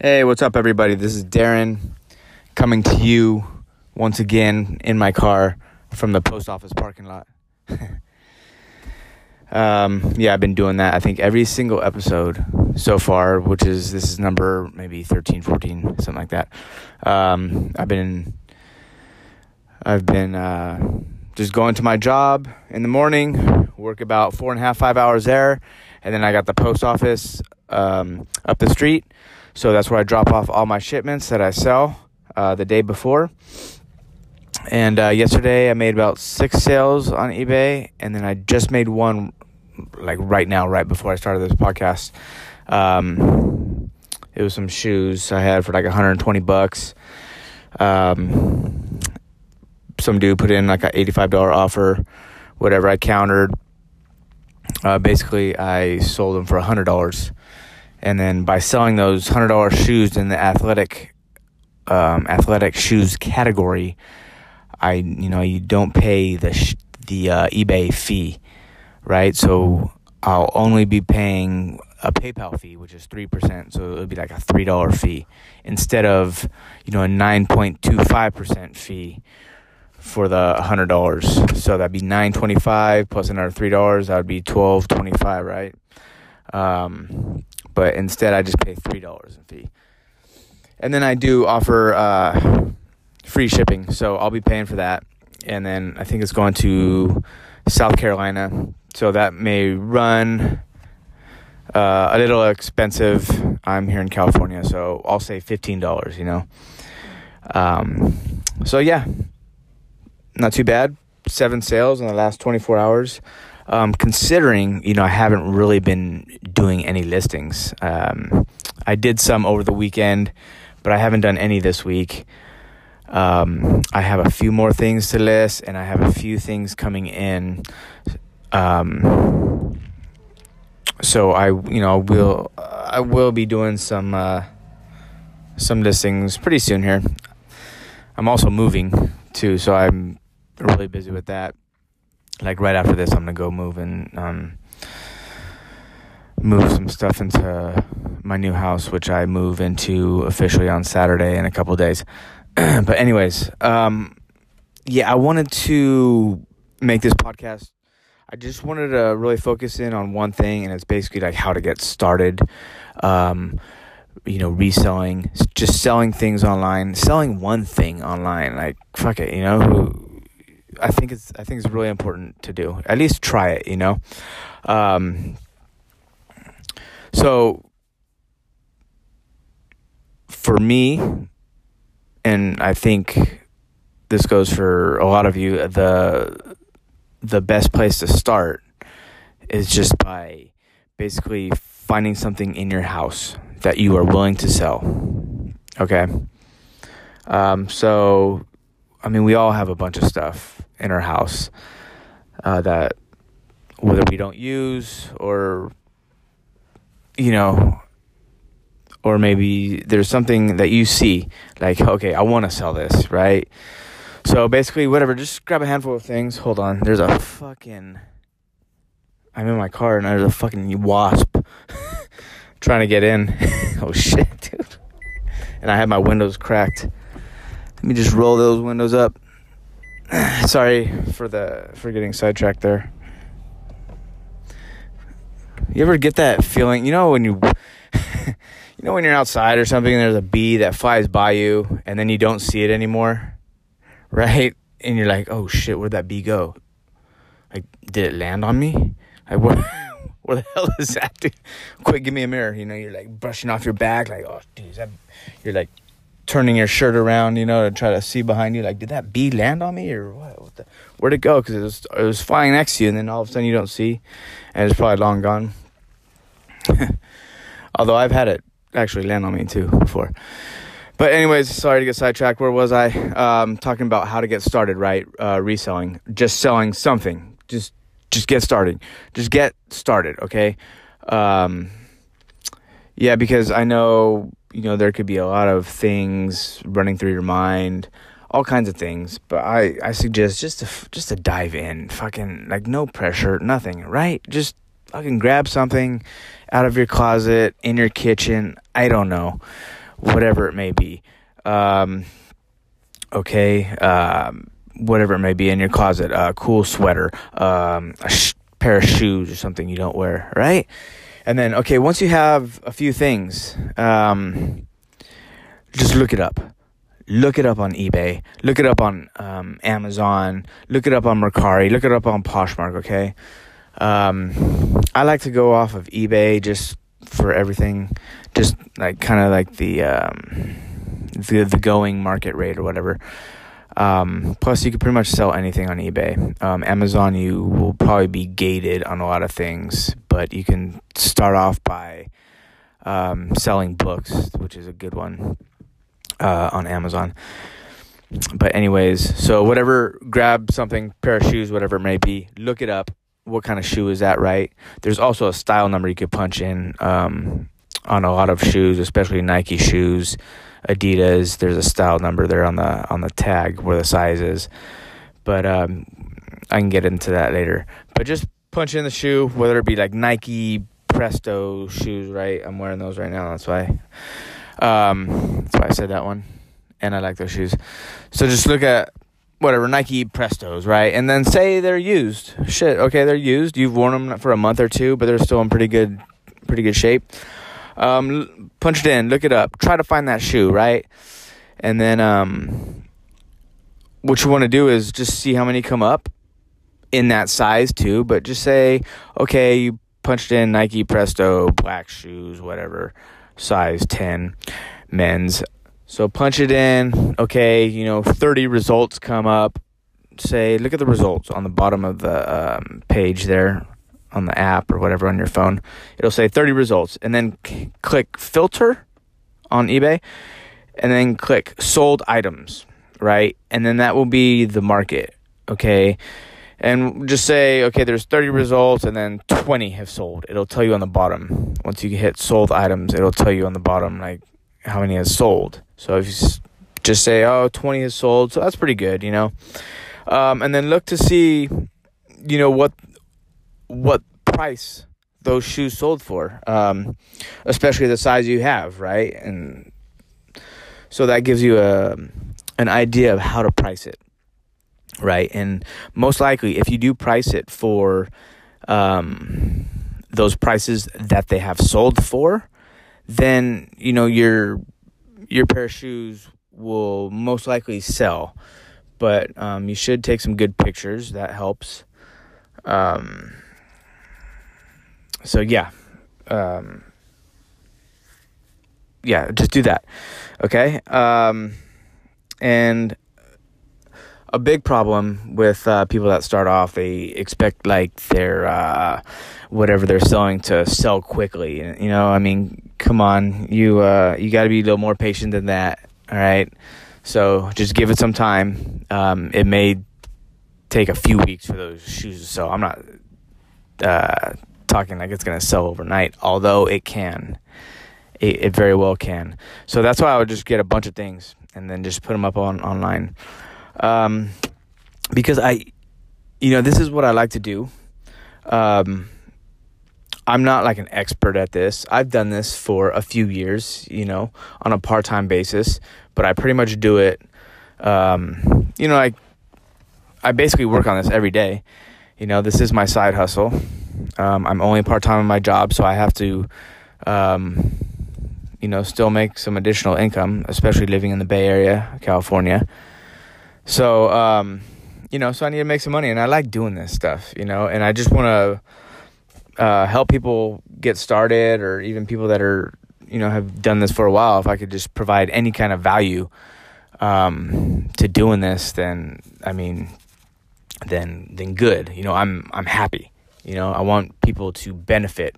Hey, what's up, everybody? This is Darren coming to you once again in my car from the post office parking lot. um, yeah, I've been doing that, I think, every single episode so far, which is this is number maybe 13, 14, something like that. Um, I've been, I've been, uh, just going to my job in the morning, work about four and a half, five hours there, and then I got the post office um, up the street so that's where I drop off all my shipments that I sell uh, the day before. And uh, yesterday I made about six sales on eBay, and then I just made one like right now, right before I started this podcast. Um, it was some shoes I had for like 120 bucks. Um, some dude put in like an $85 offer, whatever. I countered. Uh, basically, I sold them for $100 and then by selling those hundred dollar shoes in the athletic um, athletic shoes category, I you know you don't pay the sh- the uh, eBay fee, right? So I'll only be paying a PayPal fee, which is three percent. So it would be like a three dollar fee instead of you know a nine point two five percent fee for the hundred dollars. So that'd be nine twenty five plus another three dollars. That would be twelve twenty five, right? Um, but instead I just pay three dollars in fee. And then I do offer uh, free shipping, so I'll be paying for that. And then I think it's going to South Carolina, so that may run uh, a little expensive. I'm here in California, so I'll say fifteen dollars. You know, um, so yeah, not too bad. Seven sales in the last 24 hours um, considering you know I haven't really been doing any listings. Um, I did some over the weekend, but I haven't done any this week. Um, I have a few more things to list, and I have a few things coming in. Um, so I, you know, will I will be doing some uh, some listings pretty soon here. I'm also moving too, so I'm really busy with that like right after this, I'm gonna go move and um, move some stuff into my new house, which I move into officially on Saturday in a couple days. but anyways, um, yeah, I wanted to make this podcast. I just wanted to really focus in on one thing, and it's basically like how to get started. Um, you know, reselling, just selling things online, selling one thing online. Like fuck it, you know I think it's I think it's really important to do. At least try it, you know. Um, so for me, and I think this goes for a lot of you, the the best place to start is just by basically finding something in your house that you are willing to sell. Okay. Um, so, I mean, we all have a bunch of stuff in our house uh, that whether we don't use or you know or maybe there's something that you see like okay i want to sell this right? So basically whatever just grab a handful of things. Hold on. There's a fucking i'm in my car and there's a fucking wasp trying to get in. Oh shit dude. And i have my windows cracked let me just roll those windows up sorry for the for getting sidetracked there. You ever get that feeling? You know when you you know when you're outside or something and there's a bee that flies by you and then you don't see it anymore, right? And you're like, "Oh shit, where'd that bee go? Like, did it land on me? Like, what? where the hell is that? Dude? Quick, give me a mirror. You know, you're like brushing off your back, like, oh, dude, that? You're like turning your shirt around, you know, to try to see behind you. Like, did that bee land on me or what? what the, where'd it go? Because it was it was flying next to you, and then all of a sudden you don't see, and it's probably long gone. Although I've had it actually land on me too before. But anyways, sorry to get sidetracked. Where was I? Um, talking about how to get started, right? Uh, reselling, just selling something. Just just get started. Just get started, okay? Um, yeah, because I know you know there could be a lot of things running through your mind all kinds of things but i i suggest just to just to dive in fucking like no pressure nothing right just fucking grab something out of your closet in your kitchen i don't know whatever it may be. Um, okay, um, whatever it may be in your closet, a cool sweater, um, a sh- pair of shoes or something you don't wear, right? And then, okay, once you have a few things, um, just look it up. Look it up on eBay. Look it up on um, Amazon. Look it up on Mercari. Look it up on Poshmark. Okay. Um, I like to go off of eBay just for everything, just like kind of like the um, the the going market rate or whatever. Um, plus, you can pretty much sell anything on eBay. Um, Amazon, you will probably be gated on a lot of things, but you can start off by um, selling books, which is a good one uh, on Amazon. But anyways, so whatever, grab something, pair of shoes, whatever it may be, look it up. What kind of shoe is that, right? There's also a style number you could punch in um, on a lot of shoes, especially Nike shoes, Adidas. There's a style number there on the on the tag where the size is. But um, I can get into that later. But just punch in the shoe, whether it be like Nike Presto shoes, right? I'm wearing those right now. That's why. Um, that's why I said that one. And I like those shoes. So just look at whatever Nike Prestos, right? And then say they're used. Shit, okay, they're used. You've worn them for a month or two, but they're still in pretty good, pretty good shape. Um, punch it in, look it up, try to find that shoe, right? And then um, what you want to do is just see how many come up in that size too. But just say, okay, you punched in Nike Presto black shoes, whatever size 10 men's. So punch it in. Okay, you know, 30 results come up. Say, look at the results on the bottom of the um, page there on the app or whatever on your phone. It'll say 30 results. And then c- click filter on eBay. And then click sold items, right? And then that will be the market. Okay and just say okay there's 30 results and then 20 have sold it'll tell you on the bottom once you hit sold items it'll tell you on the bottom like how many has sold so if you just say oh 20 has sold so that's pretty good you know um, and then look to see you know what what price those shoes sold for um, especially the size you have right and so that gives you a an idea of how to price it right? And most likely, if you do price it for um, those prices that they have sold for, then you know your your pair of shoes will most likely sell. But um, you should take some good pictures. That helps. Um, so yeah, um, yeah, just do that. Okay. Um, and a big problem with uh, people that start off. They expect like their uh, whatever they're selling to sell quickly. You know, I mean, come on, you uh, you got to be a little more patient than that. All right, so just give it some time. Um, it may take a few weeks for those shoes sell. I'm not uh, talking like it's gonna sell overnight, although it can. It, it very well can. So that's why I would just get a bunch of things and then just put them up on online um, because I, you know, this is what I like to do. Um, I'm not like an expert at this. I've done this for a few years, you know, on a part time basis, but I pretty much do it. Um, you know, I I basically work on this every day. You know, this is my side hustle. Um, I'm only part time in my job, so I have to, um, you know, still make some additional income, especially living in the Bay Area, California. So, um, you know, so I need to make some money, and I like doing this stuff, you know, and I just want to uh, help people get started, or even people that are, you know, have done this for a while. If I could just provide any kind of value um, to doing this, then I mean, then then good. You know, I'm I'm happy. You know, I want people to benefit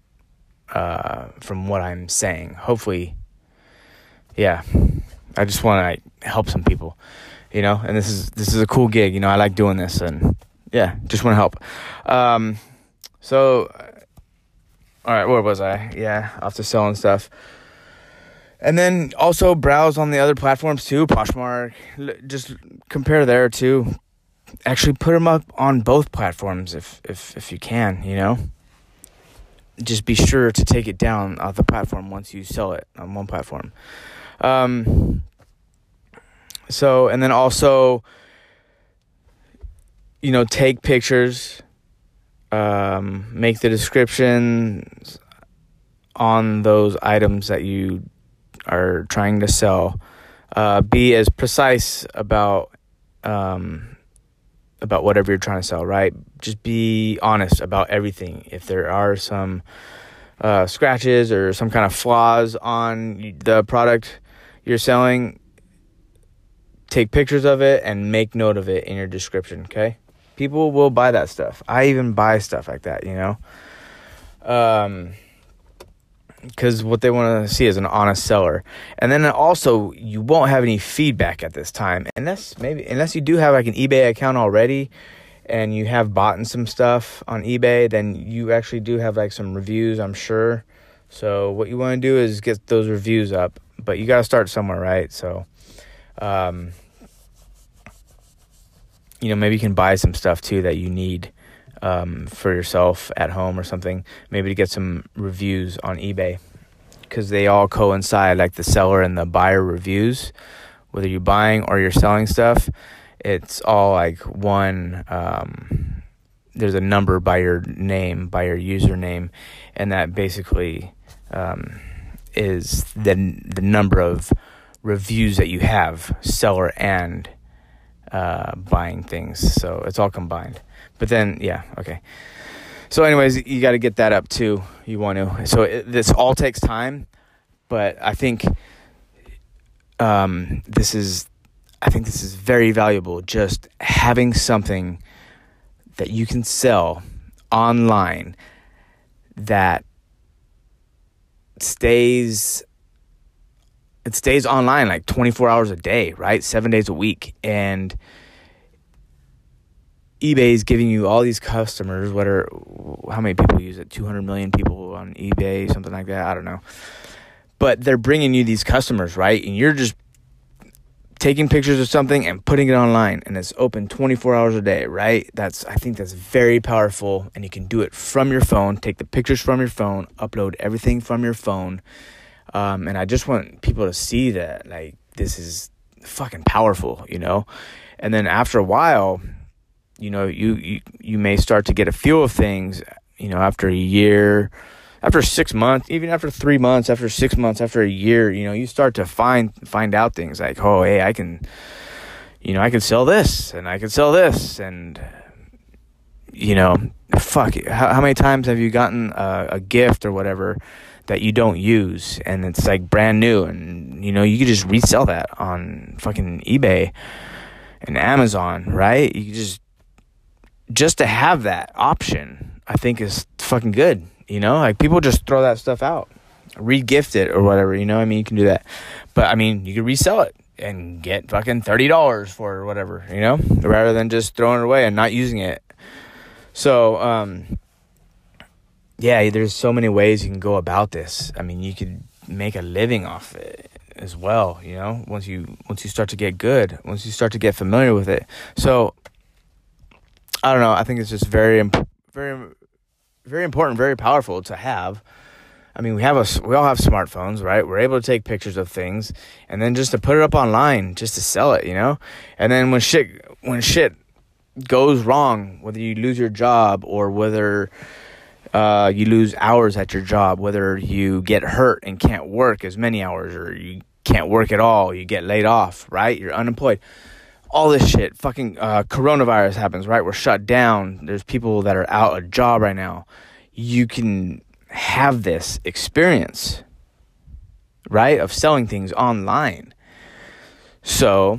uh, from what I'm saying. Hopefully, yeah. I just want to help some people you know, and this is this is a cool gig, you know. I like doing this, and yeah, just want to help. Um, so, all right, where was I? Yeah, off to selling stuff, and then also browse on the other platforms too. Poshmark, just compare there too. Actually, put them up on both platforms if if if you can, you know. just be sure to take it down off the platform once you sell it on one platform. Um, so, and then also, you know, take pictures, um, make the descriptions on those items that you are trying to sell. Uh, be as precise about um, about whatever you're trying to sell, right? Just be honest about everything. If there are some uh, scratches or some kind of flaws on the product you're selling, take pictures of it and make note of it in your description, okay? People will buy that stuff. I even buy stuff like that, you know? Um, because what they want to see is an honest seller. And then also, you won't have any feedback at this time, unless maybe unless you do have like an eBay account already, and you have bought some stuff on eBay. Then you actually do have like some reviews, I'm sure. So what you want to do is get those reviews up, but you got to start somewhere, right? So, um, you know, maybe you can buy some stuff too that you need um, for yourself at home or something. Maybe to get some reviews on eBay because they all coincide, like the seller and the buyer reviews. Whether you're buying or you're selling stuff, it's all like one. Um, there's a number by your name, by your username, and that basically um, is the the number of reviews that you have, seller and uh, buying things. So it's all combined. But then, yeah, okay. So, anyways, you got to get that up too. You want to. So it, this all takes time, but I think um, this is. I think this is very valuable. Just having something that you can sell online that stays it stays online like 24 hours a day, right? 7 days a week and eBay is giving you all these customers. What are how many people use it? Two hundred million people on eBay, something like that. I don't know, but they're bringing you these customers, right? And you're just taking pictures of something and putting it online, and it's open twenty four hours a day, right? That's I think that's very powerful, and you can do it from your phone. Take the pictures from your phone, upload everything from your phone, um, and I just want people to see that like this is fucking powerful, you know. And then after a while you know you, you you may start to get a feel of things you know after a year after six months even after three months after six months after a year you know you start to find find out things like oh hey i can you know i can sell this and i can sell this and you know fuck how, how many times have you gotten a, a gift or whatever that you don't use and it's like brand new and you know you could just resell that on fucking ebay and amazon right you just just to have that option, I think is fucking good. You know, like people just throw that stuff out, re-gift it or whatever. You know, I mean, you can do that, but I mean, you can resell it and get fucking thirty dollars for it or whatever. You know, rather than just throwing it away and not using it. So, um, yeah, there's so many ways you can go about this. I mean, you could make a living off it as well. You know, once you once you start to get good, once you start to get familiar with it. So I don't know. I think it's just very, very, very important, very powerful to have. I mean, we have a, we all have smartphones, right? We're able to take pictures of things, and then just to put it up online, just to sell it, you know. And then when shit, when shit goes wrong, whether you lose your job or whether uh, you lose hours at your job, whether you get hurt and can't work as many hours, or you can't work at all, you get laid off, right? You're unemployed all this shit. Fucking uh, coronavirus happens, right? We're shut down. There's people that are out of job right now. You can have this experience, right, of selling things online. So,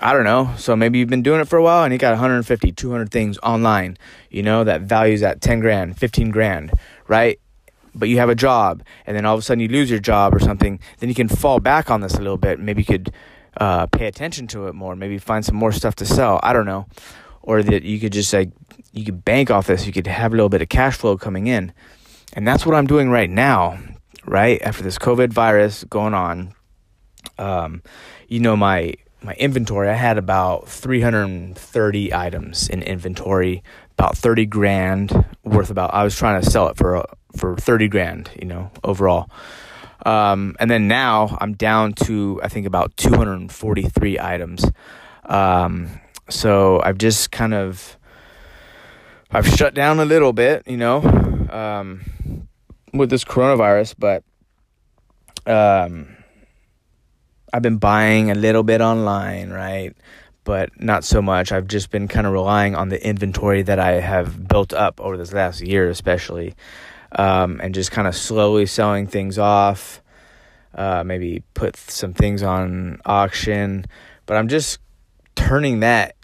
I don't know. So maybe you've been doing it for a while and you got 150, 200 things online, you know, that values at 10 grand, 15 grand, right? But you have a job and then all of a sudden you lose your job or something, then you can fall back on this a little bit. Maybe you could uh, pay attention to it more, maybe find some more stuff to sell. I don't know. Or that you could just like, you could bank off this, you could have a little bit of cash flow coming in. And that's what I'm doing right now, right? After this COVID virus going on, um, you know, my, my inventory, I had about 330 items in inventory about 30 grand worth about I was trying to sell it for for 30 grand, you know, overall. Um, and then now I'm down to I think about 243 items. Um, so I've just kind of I've shut down a little bit, you know, um, with this coronavirus, but um, I've been buying a little bit online, right? But not so much. I've just been kind of relying on the inventory that I have built up over this last year, especially, um, and just kind of slowly selling things off. Uh, maybe put some things on auction, but I'm just turning that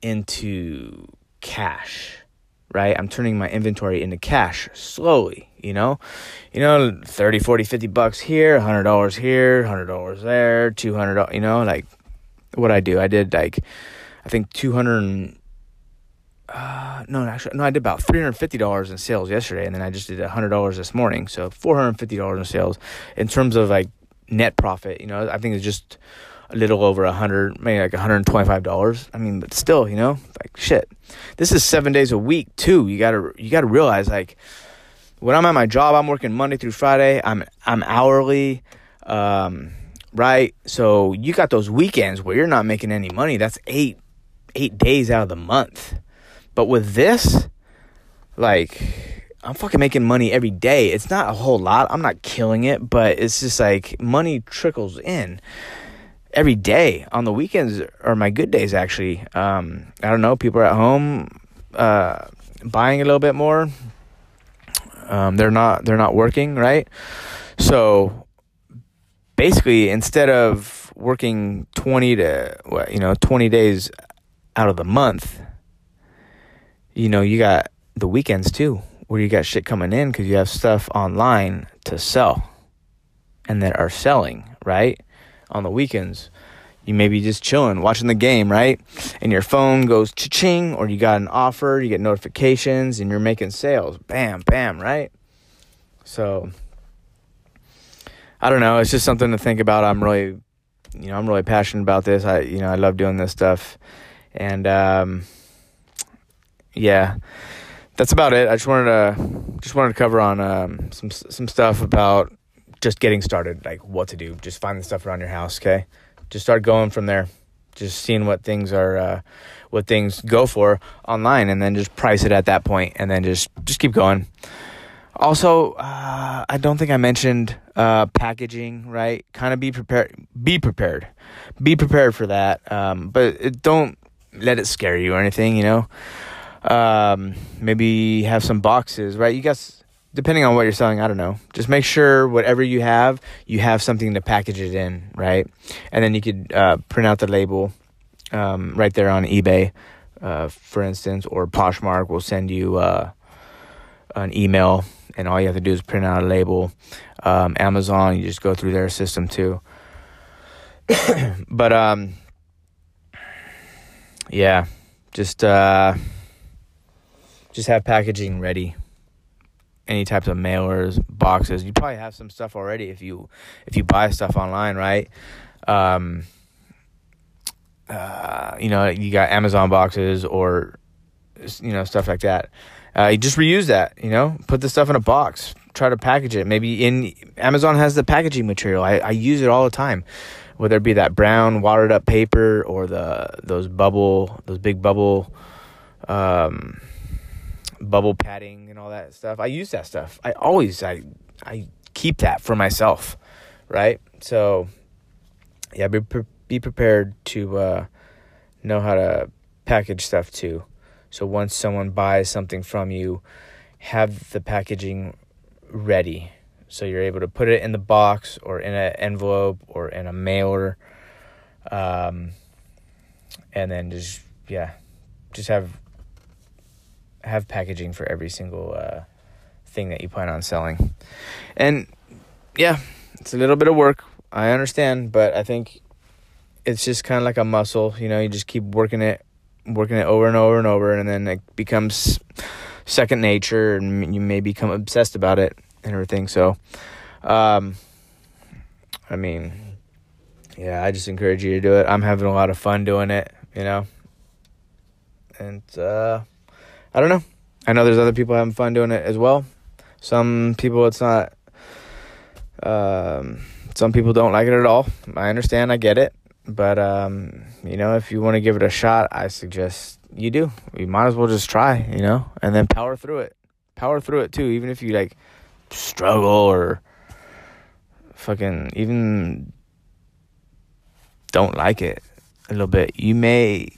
into cash right? I'm turning my inventory into cash slowly, you know? You know, 30, 40, 50 bucks here, $100 here, $100 there, $200, you know, like what I do. I did like I think 200 uh, no, actually, no, I did about three hundred fifty dollars in sales yesterday, and then I just did hundred dollars this morning, so four hundred fifty dollars in sales. In terms of like net profit, you know, I think it's just a little over a hundred, maybe like hundred and twenty-five dollars. I mean, but still, you know, shit. This is seven days a week too. You gotta you gotta realize like when I'm at my job, I'm working Monday through Friday. I'm I'm hourly, um, right? So you got those weekends where you're not making any money. That's eight eight days out of the month. But with this, like I'm fucking making money every day. It's not a whole lot. I'm not killing it, but it's just like money trickles in every day. On the weekends are my good days actually. Um, i don't know people are at home uh, buying a little bit more. Um, they're not they're not working right? So basically instead of working 20 to what you know 20 days out of the month you know you got the weekends too where you got shit coming in because you have stuff online to sell and that are selling right on the weekends, you may be just chilling, watching the game, right? And your phone goes cha-ching, or you got an offer, you get notifications, and you're making sales. Bam, bam, right? So, I don't know. It's just something to think about. I'm really, you know, I'm really passionate about this. I, you know, I love doing this stuff, and um, yeah, that's about it. I just wanted to, just wanted to cover on um, some some stuff about just getting started, like what to do. Just find the stuff around your house, okay? Just start going from there. Just seeing what things are, uh, what things go for online, and then just price it at that point, and then just just keep going. Also, uh, I don't think I mentioned uh, packaging. Right? Kind of be prepared. Be prepared. Be prepared for that. Um, but it, don't let it scare you or anything. You know. Um, maybe have some boxes. Right? You guys depending on what you're selling, I don't know. Just make sure whatever you have, you have something to package it in, right? And then you could uh, print out the label um, right there on eBay, uh, for instance, or Poshmark will send you uh, an email, and all you have to do is print out a label. Um, Amazon, you just go through their system too. but um, yeah, just uh, just have packaging ready any types of mailers, boxes. You probably have some stuff already if you if you buy stuff online, right? Um, uh, you know, you got Amazon boxes or you know stuff like that. Uh, you just reuse that. You know, put the stuff in a box. Try to package it. Maybe in Amazon has the packaging material. I, I use it all the time. Whether it be that brown watered up paper or the those bubble those big bubble um, bubble padding and all that stuff. I use that stuff. I always I I keep that for myself, right? So yeah, be pre- be prepared to uh, know how to package stuff too. So once someone buys something from you, have the packaging ready. So you're able to put it in the box or in an envelope or in a mailer. Um, and then just yeah, just have have packaging for every single uh, thing that you plan on selling. And yeah, it's a little bit of work. I understand, but I think it's just kind of like a muscle. You know, you just keep working it, working it over and over and over, and then it becomes second nature, and you may become obsessed about it and everything. So, um, I mean, yeah, I just encourage you to do it. I'm having a lot of fun doing it. You know, and uh, I don't know. I know there's other people having fun doing it as well. Some people it's not. Um, some people don't like it at all. I understand. I get it. But um, you know, if you want to give it a shot, I suggest you do. You might as well just try, you know, and then power through it. Power through it too, even if you like struggle or fucking even don't like it a little bit. You may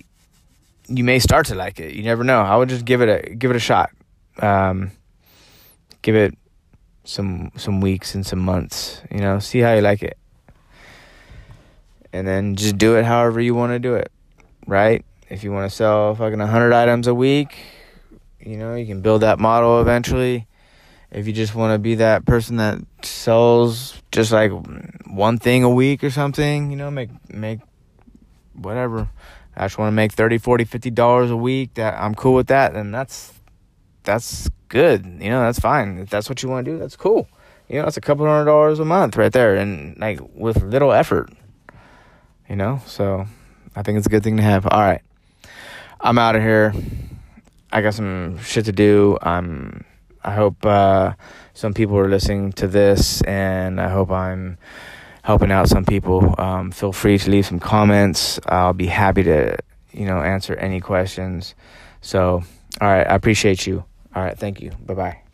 you may start to like it. You never know. I would just give it a give it a shot. Um, give it some some weeks and some months. You know, see how you like it and then just do it however you want to do it, right? If you want to sell fucking 100 items a week, you know, you can build that model eventually. If you just want to be that person that sells just like one thing a week or something, you know, make make whatever. I just want to make 30, 40, 50 dollars a week. That I'm cool with that, and that's that's good. You know, that's fine. If that's what you want to do, that's cool. You know, that's a couple hundred dollars a month right there, and like with little effort you know? So I think it's a good thing to have. All right. I'm out of here. I got some shit to do. I'm I hope uh, some people are listening to this and I hope I'm helping out some people. Um, feel free to leave some comments. I'll be happy to, you know, answer any questions. So, all right, I appreciate you. All right, thank you. Bye-bye.